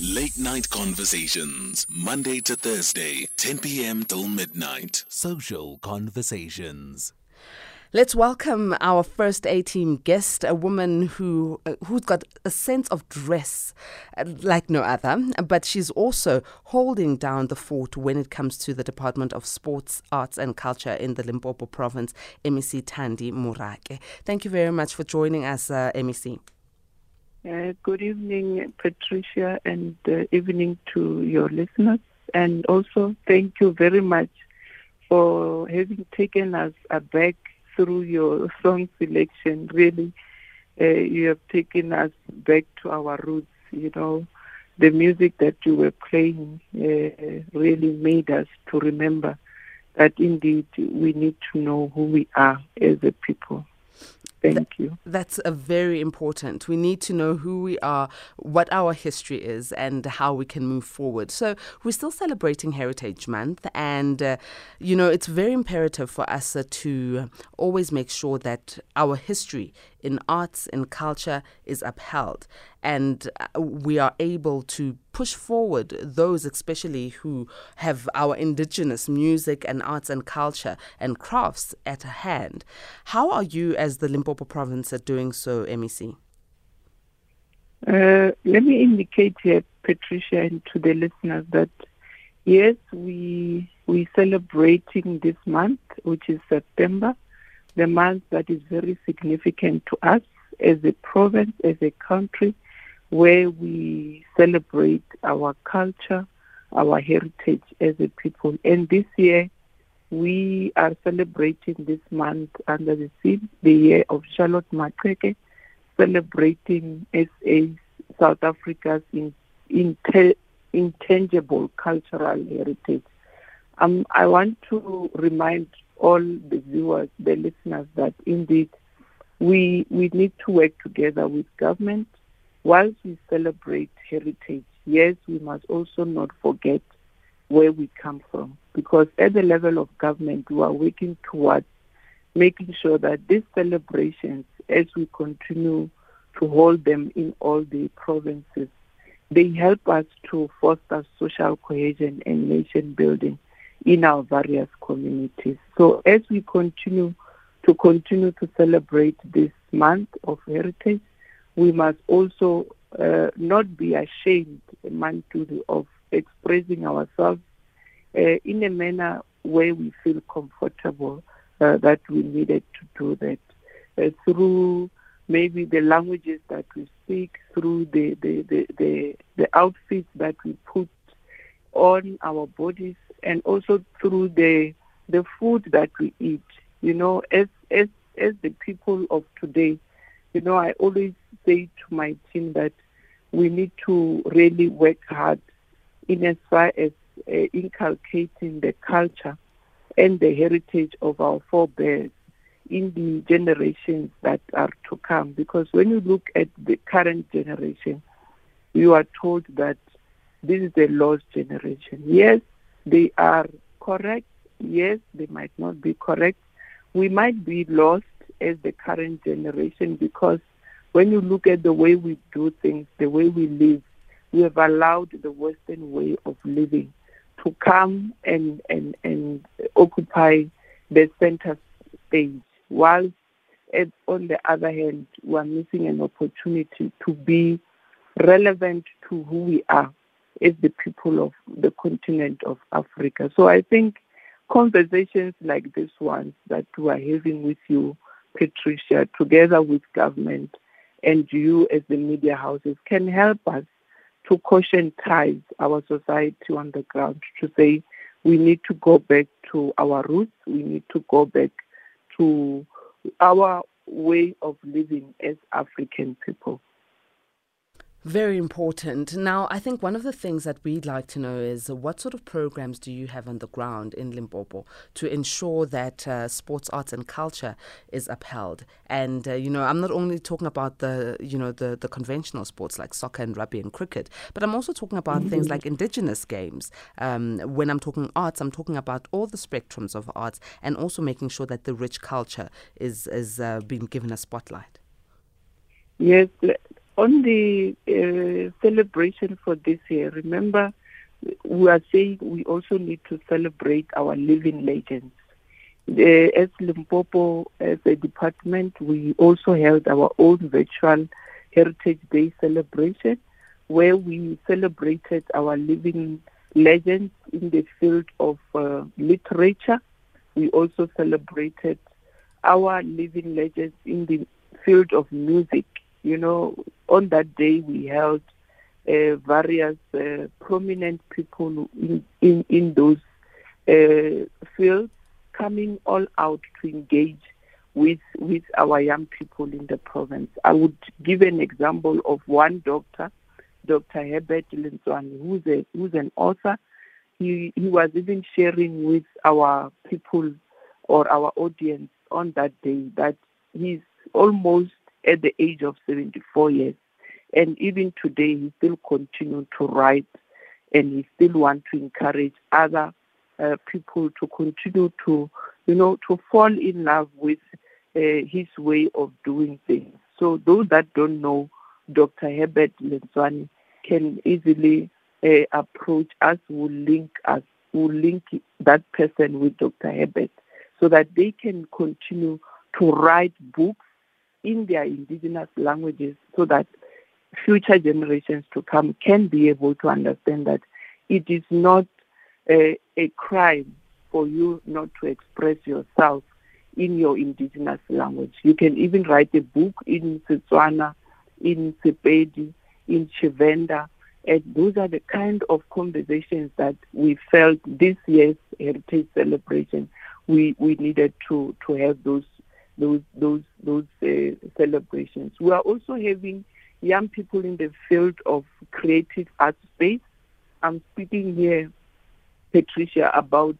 Late Night Conversations, Monday to Thursday, 10 p.m. till midnight. Social Conversations. Let's welcome our first A team guest, a woman who uh, who's got a sense of dress uh, like no other, but she's also holding down the fort when it comes to the Department of Sports, Arts and Culture in the Limpopo province, MEC Thandi Moraka. Thank you very much for joining us, uh, MEC. Uh, good evening, Patricia, and uh, evening to your listeners. And also, thank you very much for having taken us aback through your song selection. Really, uh, you have taken us back to our roots. You know, the music that you were playing uh, really made us to remember that indeed we need to know who we are as a people. Thank you. That's a very important. We need to know who we are, what our history is, and how we can move forward. So we're still celebrating Heritage Month, and uh, you know it's very imperative for us uh, to always make sure that our history in arts and culture is upheld, and uh, we are able to push forward those, especially who have our indigenous music and arts and culture and crafts at hand. How are you, as the Limpopo province, are doing so, MEC? Uh, let me indicate here, Patricia, and to the listeners that yes, we we celebrating this month, which is September, the month that is very significant to us as a province, as a country, where we celebrate our culture, our heritage as a people. And this year, we are celebrating this month under the theme, the year of Charlotte Maxeke, celebrating SA, South Africa's in, in, intangible cultural heritage. Um, I want to remind all the viewers, the listeners, that indeed we we need to work together with government whilst we celebrate heritage. Yes, we must also not forget where we come from because at the level of government, we are working towards making sure that these celebrations, as we continue to hold them in all the provinces, they help us to foster social cohesion and nation building in our various communities. So as we continue to continue to celebrate this month of heritage, we must also uh, not be ashamed, Mantuli, of expressing ourselves uh, in a manner where we feel comfortable uh, that we needed to do that uh, through maybe the languages that we speak, through the, the, the, the, the outfits that we put on our bodies, and also through the the food that we eat. You know, as as as the people of today, you know, I always say to my team that we need to really work hard in as far as uh, inculcating the culture and the heritage of our forebears in the generations that are to come. Because when you look at the current generation, you are told that this is the lost generation. Yes, they are correct. Yes, they might not be correct. We might be lost as the current generation because when you look at the way we do things, the way we live, we have allowed the Western way of living to come and, and, and occupy the center stage, whilst on the other hand, we are missing an opportunity to be relevant to who we are as the people of the continent of Africa. So I think conversations like this one that we are having with you, Patricia, together with government and you as the media houses can help us to conscientize our society on the ground to say we need to go back to our roots, we need to go back to our way of living as African people. Very important. Now, I think one of the things that we'd like to know is what sort of programs do you have on the ground in Limpopo to ensure that uh, sports, arts, and culture is upheld? And uh, you know, I'm not only talking about the you know the the conventional sports like soccer and rugby and cricket, but I'm also talking about mm-hmm. things like indigenous games. Um, when I'm talking arts, I'm talking about all the spectrums of arts, and also making sure that the rich culture is is uh, being given a spotlight. Yes, on the uh, celebration for this year, remember, we are saying we also need to celebrate our living legends. Uh, as Limpopo, as a department, we also held our own virtual Heritage Day celebration where we celebrated our living legends in the field of uh, literature. We also celebrated our living legends in the field of music you know, on that day we held uh, various uh, prominent people in, in, in those uh, fields coming all out to engage with with our young people in the province. I would give an example of one doctor, Dr. Herbert Lentsoane, who's a who's an author. He he was even sharing with our people or our audience on that day that he's almost at the age of 74 years. And even today, he still continues to write and he still wants to encourage other uh, people to continue to, you know, to fall in love with uh, his way of doing things. So those that don't know Dr. Herbert Lentsoane can easily uh, approach us, will link us, will link that person with Dr. Herbert so that they can continue to write books in their indigenous languages so that future generations to come can be able to understand that it is not a, a crime for you not to express yourself in your indigenous language. You can even write a book in Setswana, in Sepedi, in Tshivenda, and those are the kind of conversations that we felt this year's heritage celebration we, we needed to, to have those those those those uh, celebrations. We are also having young people in the field of creative art space. I'm speaking here, Patricia, about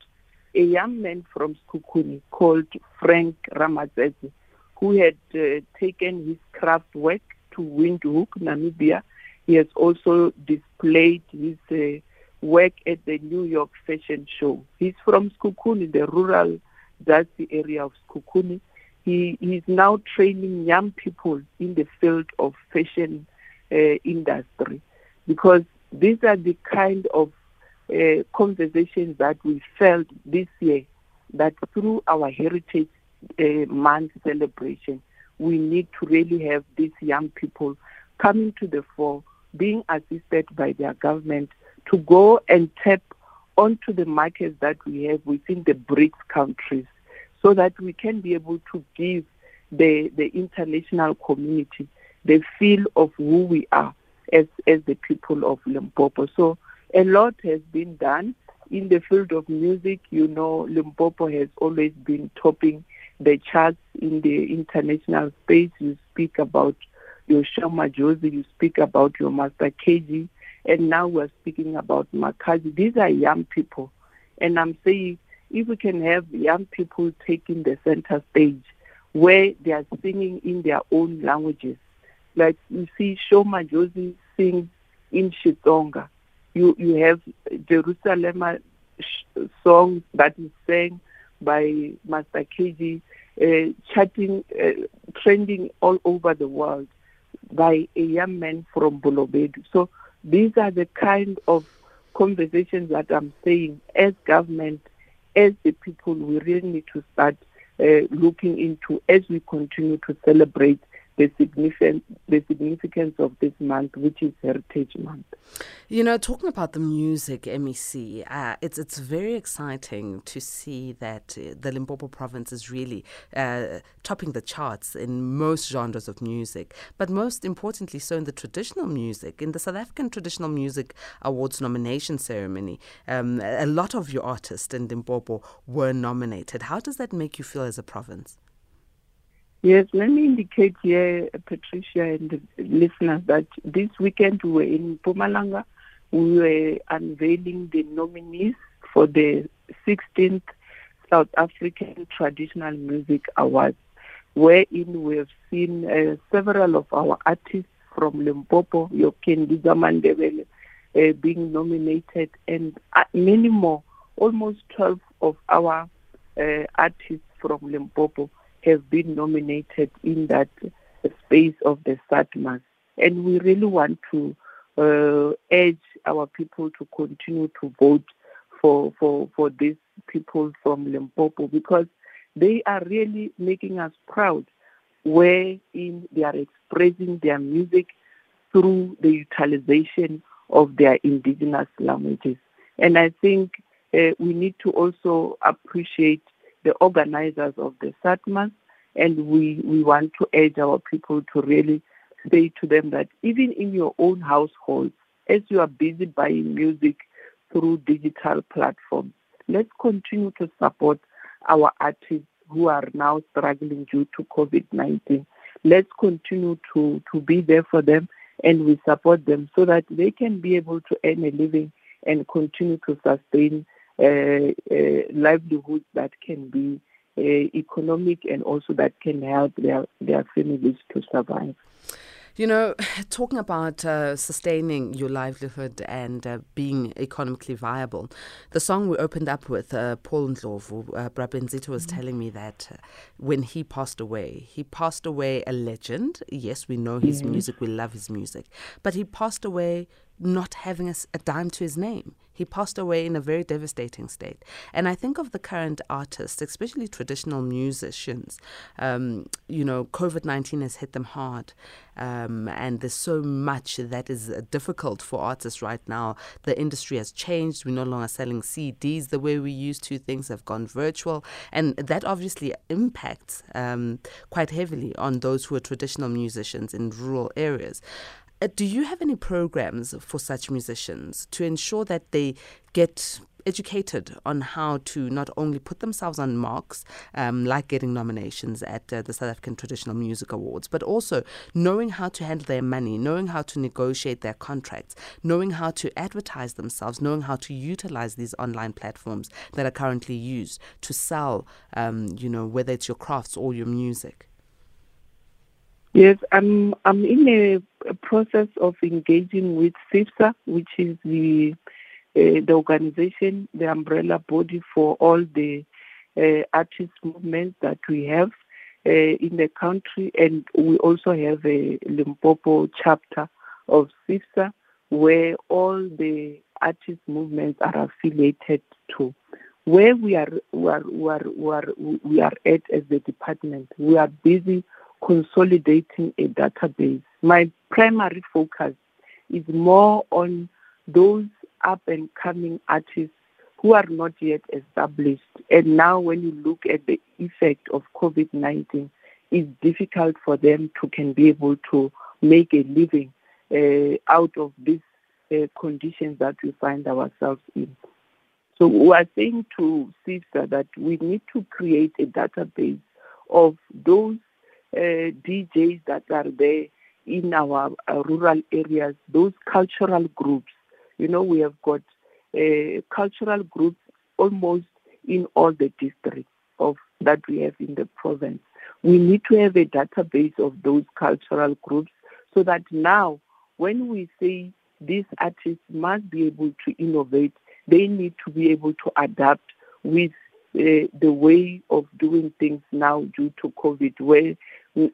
a young man from Sekhukhune called Frank Ramazezi, who had uh, taken his craft work to Windhoek, Namibia. He has also displayed his uh, work at the New York Fashion Show. He's from Sekhukhune, the rural Dzansi area of Sekhukhune he is now training young people in the field of fashion uh, industry. Because these are the kind of uh, conversations that we felt this year that through our heritage uh, month celebration we need to really have these young people coming to the fore being assisted by their government to go and tap onto the markets that we have within the BRICS countries so that we can be able to give the, the international community the feel of who we are as, as the people of Limpopo. So a lot has been done in the field of music. You know, Limpopo has always been topping the charts in the international space. You speak about your Sho Madjozi, you speak about your Master KG, and now we're speaking about Makhadzi. These are young people. And I'm saying if we can have young people taking the center stage where they are singing in their own languages, like you see Sho Madjozi sing in Xitsonga, you you have Jerusalem songs that is sang by Master KG, uh, chatting, uh, trending all over the world by a young man from Bolobedu. So these are the kind of conversations that I'm saying as government as the people, we really need to start uh, looking into as we continue to celebrate the significance the significance of this month, which is Heritage Month. You know, talking about the music, MEC, uh, it's it's very exciting to see that uh, the Limpopo province is really uh, topping the charts in most genres of music, but most importantly, so in the traditional music, in the South African Traditional Music Awards nomination ceremony. Um, a lot of your artists in Limpopo were nominated. How does that make you feel as a province? Yes, let me indicate here, Patricia and listeners, that this weekend we were in Mpumalanga. We were unveiling the nominees for the 16th South African Traditional Music Awards, wherein we have seen uh, several of our artists from Limpopo, Yokendi Zamandebele, uh, being nominated, and uh, many more, almost 12 of our uh, artists from Limpopo have been nominated in that space of the SATMAS. And we really want to uh, urge our people to continue to vote for, for, for these people from Limpopo because they are really making us proud wherein they are expressing their music through the utilization of their indigenous languages. And I think uh, we need to also appreciate the organizers of the SATMAS, and we, we want to urge our people to really say to them that even in your own households, as you are busy buying music through digital platforms, let's continue to support our artists who are now struggling due to COVID 19. Let's continue to, to be there for them and we support them so that they can be able to earn a living and continue to sustain livelihoods that can be uh, economic and also that can help their, their families to survive. You know, talking about uh, sustaining your livelihood and uh, being economically viable, the song we opened up with, uh, Paul Ndlovu, uh, Brabenzito was mm-hmm. telling me that uh, when he passed away, he passed away a legend. Yes, we know his mm-hmm. music, we love his music, but he passed away not having a, a, dime to his name. He passed away in a very devastating state. And I think of the current artists, especially traditional musicians. Um, you know, COVID 19 has hit them hard. Um, and there's so much that is uh, difficult for artists right now. The industry has changed. We're no longer selling CDs the way we used to. Things have gone virtual. And that obviously impacts um, quite heavily on those who are traditional musicians in rural areas. Uh, do you have any programs for such musicians to ensure that they get educated on how to not only put themselves on marks, um, like getting nominations at uh, the South African Traditional Music Awards, but also knowing how to handle their money, knowing how to negotiate their contracts, knowing how to advertise themselves, knowing how to utilize these online platforms that are currently used to sell, um, you know, whether it's your crafts or your music? Yes, I'm I'm in a, process of engaging with CIFSA, which is the uh, the organization, the umbrella body for all the uh, artist movements that we have uh, in the country, and we also have a Limpopo chapter of CIFSA where all the artist movements are affiliated to. Where we are, we are, we are, we are, we are at as the department, we are busy consolidating a database. My primary focus is more on those up and coming artists who are not yet established. And now, when you look at the effect of COVID 19, it's difficult for them to can be able to make a living uh, out of these uh, conditions that we find ourselves in. So we are saying to CIFSA that we need to create a database of those uh, DJs that are there in our uh, rural areas, those cultural groups. You know, we have got uh, cultural groups almost in all the districts of that we have in the province. We need to have a database of those cultural groups so that now, when we say these artists must be able to innovate, they need to be able to adapt with the way of doing things now due to COVID, where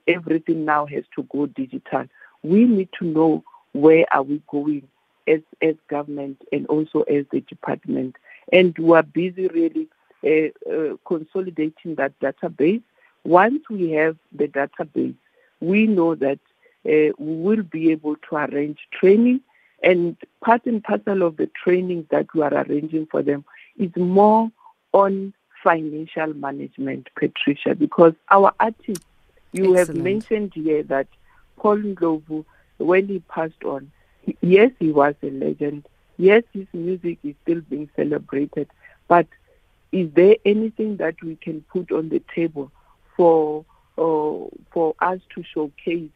everything now has to go digital. We need to know where are we going as as government and also as the department, and we are busy really uh, uh, consolidating that database. Once we have the database, we know that uh, we will be able to arrange training, and part and parcel of the training that we are arranging for them is more on financial management, Patricia, because our artists you Excellent. have mentioned here that Paul Ndlovu, when he passed on, he, yes, he was a legend. Yes, his music is still being celebrated. But is there anything that we can put on the table for uh, for us to showcase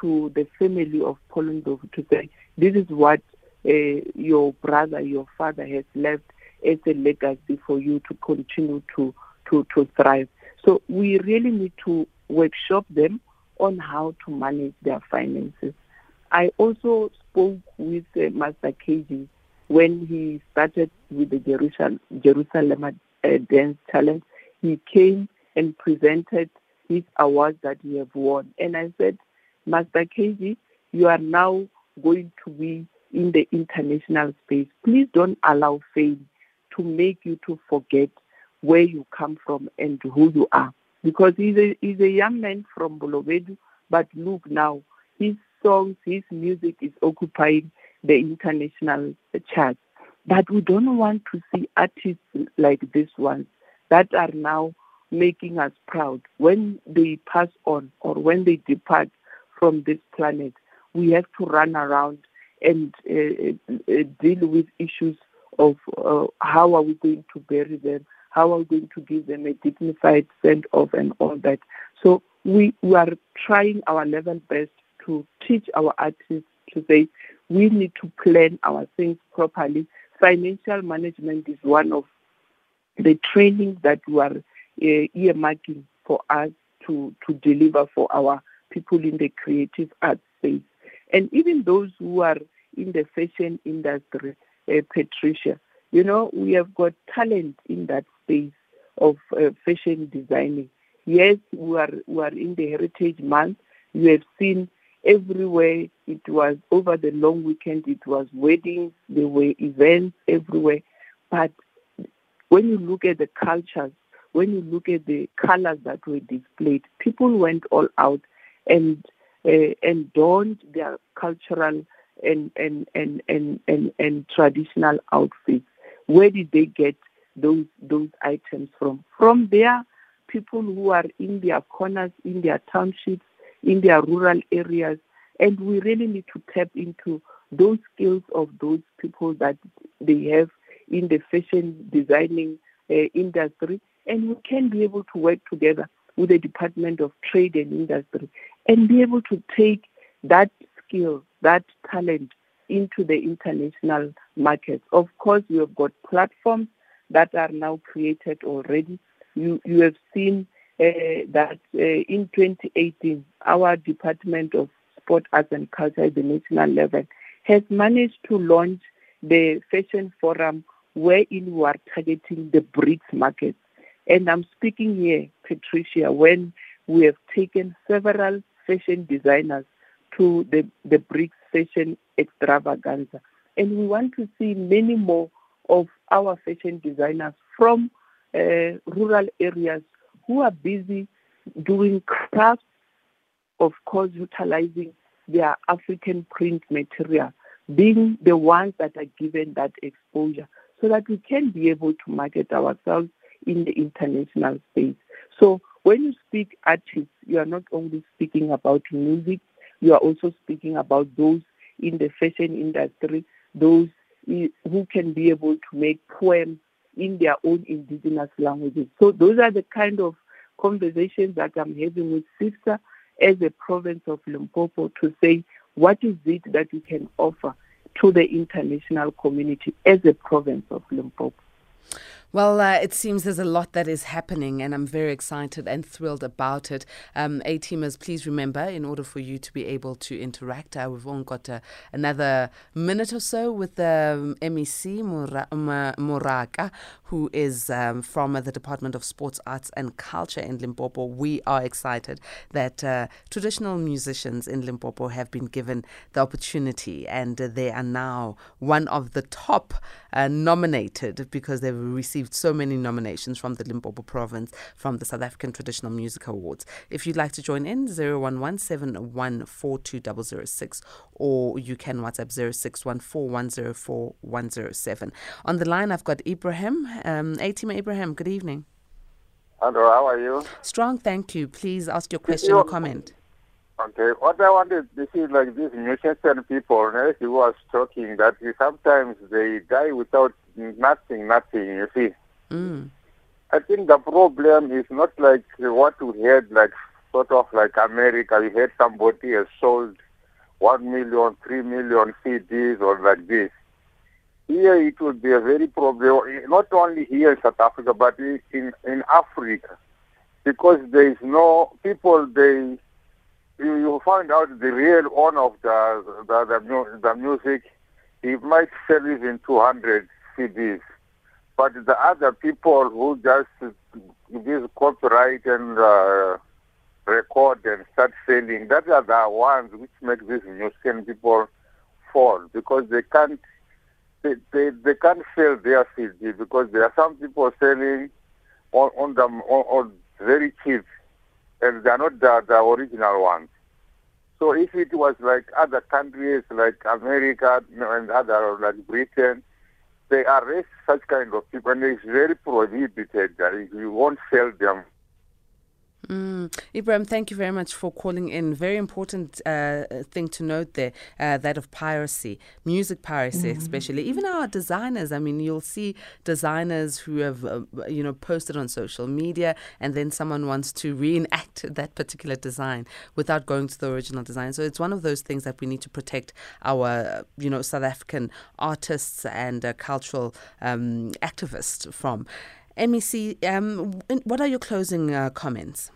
to the family of Paul Ndlovu to say this is what uh, your brother, your father has left as a legacy for you to continue to to to thrive. So we really need to workshop them on how to manage their finances. I also spoke with uh, Master KG when he started with the Jerusalem, Jerusalem uh, Dance Challenge. He came and presented his awards that he have won. And I said, Master KG, you are now going to be in the international space. Please don't allow fame to make you to forget where you come from and who you are. Because he's a, he's a young man from Bolobedu, but look now, his songs, his music is occupying the international charts. But we don't want to see artists like this one that are now making us proud. When they pass on or when they depart from this planet, we have to run around and uh, uh, deal with issues of uh, how are we going to bury them, how are we going to give them a dignified send off and all that. So we, we are trying our level best to teach our artists to say we need to plan our things properly. Financial management is one of the training that we are uh, earmarking for us to, to deliver for our people in the creative arts space. And even those who are in the fashion industry, Patricia, you know, we have got talent in that space of uh, fashion designing. Yes, we are, we are in the Heritage Month. You have seen everywhere. It was over the long weekend. It was weddings. There were events everywhere. But when you look at the cultures, when you look at the colors that were displayed, people went all out and uh, and donned their cultural and and, and, and, and, and traditional outfits. Where did they get those those items from? From their people who are in their corners, in their townships, in their rural areas, and we really need to tap into those skills of those people that they have in the fashion designing uh, industry, and we can be able to work together with the Department of Trade and Industry and be able to take that skill, that talent into the international markets. Of course, we have got platforms that are now created already. You, you have seen uh, that uh, in 2018, our Department of Sport, Arts and Culture at the national level has managed to launch the Fashion Forum wherein we are targeting the BRICS markets. And I'm speaking here, Patricia, when we have taken several fashion designers to the, the BRICS fashion extravaganza. And we want to see many more of our fashion designers from uh, rural areas who are busy doing crafts, of course, utilizing their African print material, being the ones that are given that exposure so that we can be able to market ourselves in the international space. So when you speak artists, you are not only speaking about music, you are also speaking about those in the fashion industry, those who can be able to make poems in their own indigenous languages. So those are the kind of conversations that I'm having with CIFSA as a province of Limpopo to say what is it that we can offer to the international community as a province of Limpopo. Well, uh, it seems there's a lot that is happening, and I'm very excited and thrilled about it. Um, A teamers, please remember, in order for you to be able to interact, uh, we've only got uh, another minute or so with the um, MEC Moraka, who is um, from the Department of Sports, Arts and Culture in Limpopo. We are excited that uh, traditional musicians in Limpopo have been given the opportunity, and they are now one of the top uh, nominated because they've received so many nominations from the Limpopo province from the South African Traditional Music Awards. If you'd like to join in, 0117142006 or you can WhatsApp 0614104107. On the line, I've got Ibrahim. Um, Atima Ibrahim, good evening. Hello, how are you? Strong, thank you. Please ask your question or comment. Okay, what I wanted to see, is like these musician people, as he was talking, that sometimes they die without nothing, nothing, you see. Mm. I think the problem is not like what we had, like sort of like America. You had somebody has sold one million, three million CDs or like this. Here it would be a very problem, not only here in South Africa, but in, in Africa. Because there is no, people, they you, you find out the real owner of the the, the, the music. He might sell even 200 CDs, but the other people who just give copyright and uh, record and start selling. That are the ones which make these musician people fall because they can't they, they, they can't sell their CD because there are some people selling on, on them on, on very cheap and they are not the, the original ones. So if it was like other countries like America and other like Britain, they arrest such kind of people and it's very prohibited. That you won't sell them Mm. Ibrahim, thank you very much for calling in. Very important uh, thing to note there uh, that of piracy, music piracy, mm-hmm. especially. Even our designers, I mean, you'll see designers who have, uh, you know, posted on social media and then someone wants to reenact that particular design without going to the original design. So it's one of those things that we need to protect our, you know, South African artists and uh, cultural um, activists from. MEC, um, what are your closing uh, comments?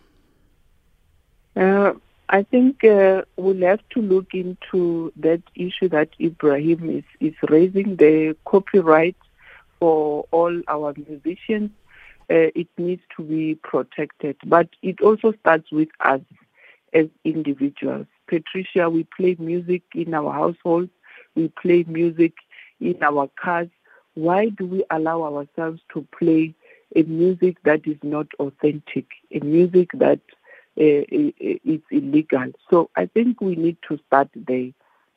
Uh, I think uh, we'll have to look into that issue that Ibrahim is, is raising, the copyright for all our musicians. Uh, it needs to be protected. But it also starts with us as individuals. Patricia, we play music in our households, we play music in our cars. Why do we allow ourselves to play a music that is not authentic, a music that uh, is illegal. So I think we need to start there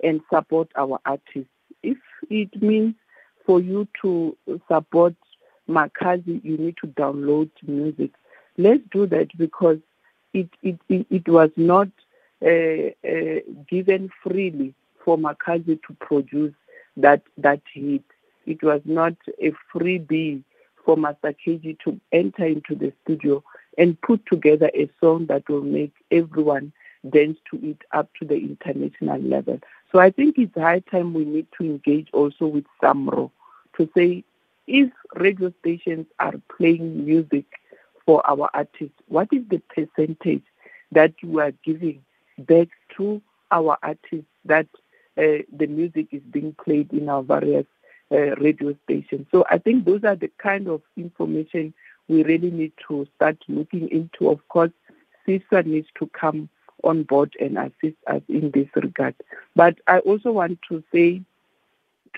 and support our artists. If it means for you to support Makhadzi, you need to download music. Let's do that because it it, it, was not uh, uh, given freely for Makhadzi to produce that that hit. It was not a freebie for Master KG to enter into the studio and put together a song that will make everyone dance to it up to the international level. So I think it's high time we need to engage also with SAMRO to say if radio stations are playing music for our artists, what is the percentage that you are giving back to our artists that uh, the music is being played in our various uh, radio station. So I think those are the kind of information we really need to start looking into. Of course, CISA needs to come on board and assist us in this regard. But I also want to say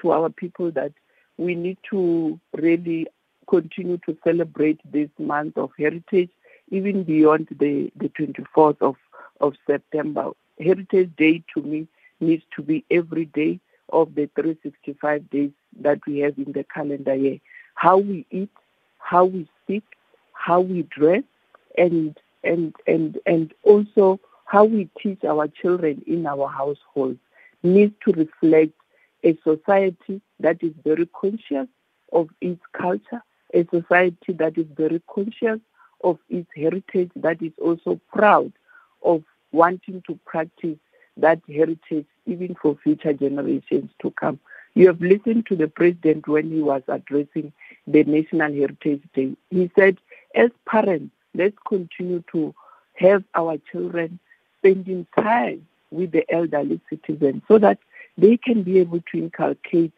to our people that we need to really continue to celebrate this month of heritage even beyond the, the 24th of, of September. Heritage Day to me needs to be every day of the 365 days that we have in the calendar year. How we eat, how we speak, how we dress, and and and and also how we teach our children in our households needs to reflect a society that is very conscious of its culture, a society that is very conscious of its heritage, that is also proud of wanting to practice that heritage even for future generations to come. You have listened to the president when he was addressing the National Heritage Day. He said, as parents, let's continue to have our children spending time with the elderly citizens so that they can be able to inculcate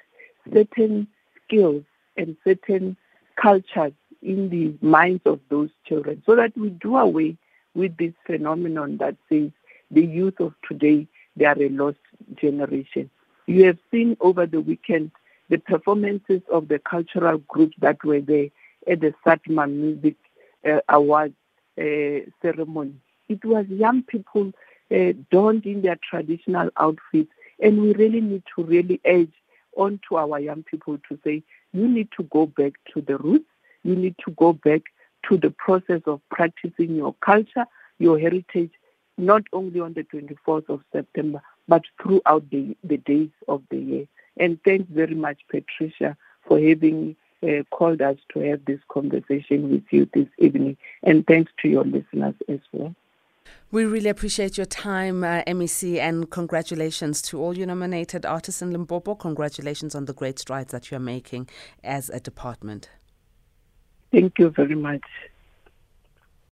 certain skills and certain cultures in the minds of those children so that we do away with this phenomenon that says the youth of today they are a lost generation. You have seen over the weekend the performances of the cultural groups that were there at the SATMA Music uh, Awards uh, ceremony. It was young people uh, donned in their traditional outfits, and we really need to really edge on to our young people to say, you need to go back to the roots, you need to go back to the process of practicing your culture, your heritage, not only on the 24th of September, but throughout the, the days of the year. And thanks very much, Patricia, for having uh, called us to have this conversation with you this evening. And thanks to your listeners as well. We really appreciate your time, uh, MEC, and congratulations to all your nominated artists in Limpopo. Congratulations on the great strides that you're making as a department. Thank you very much.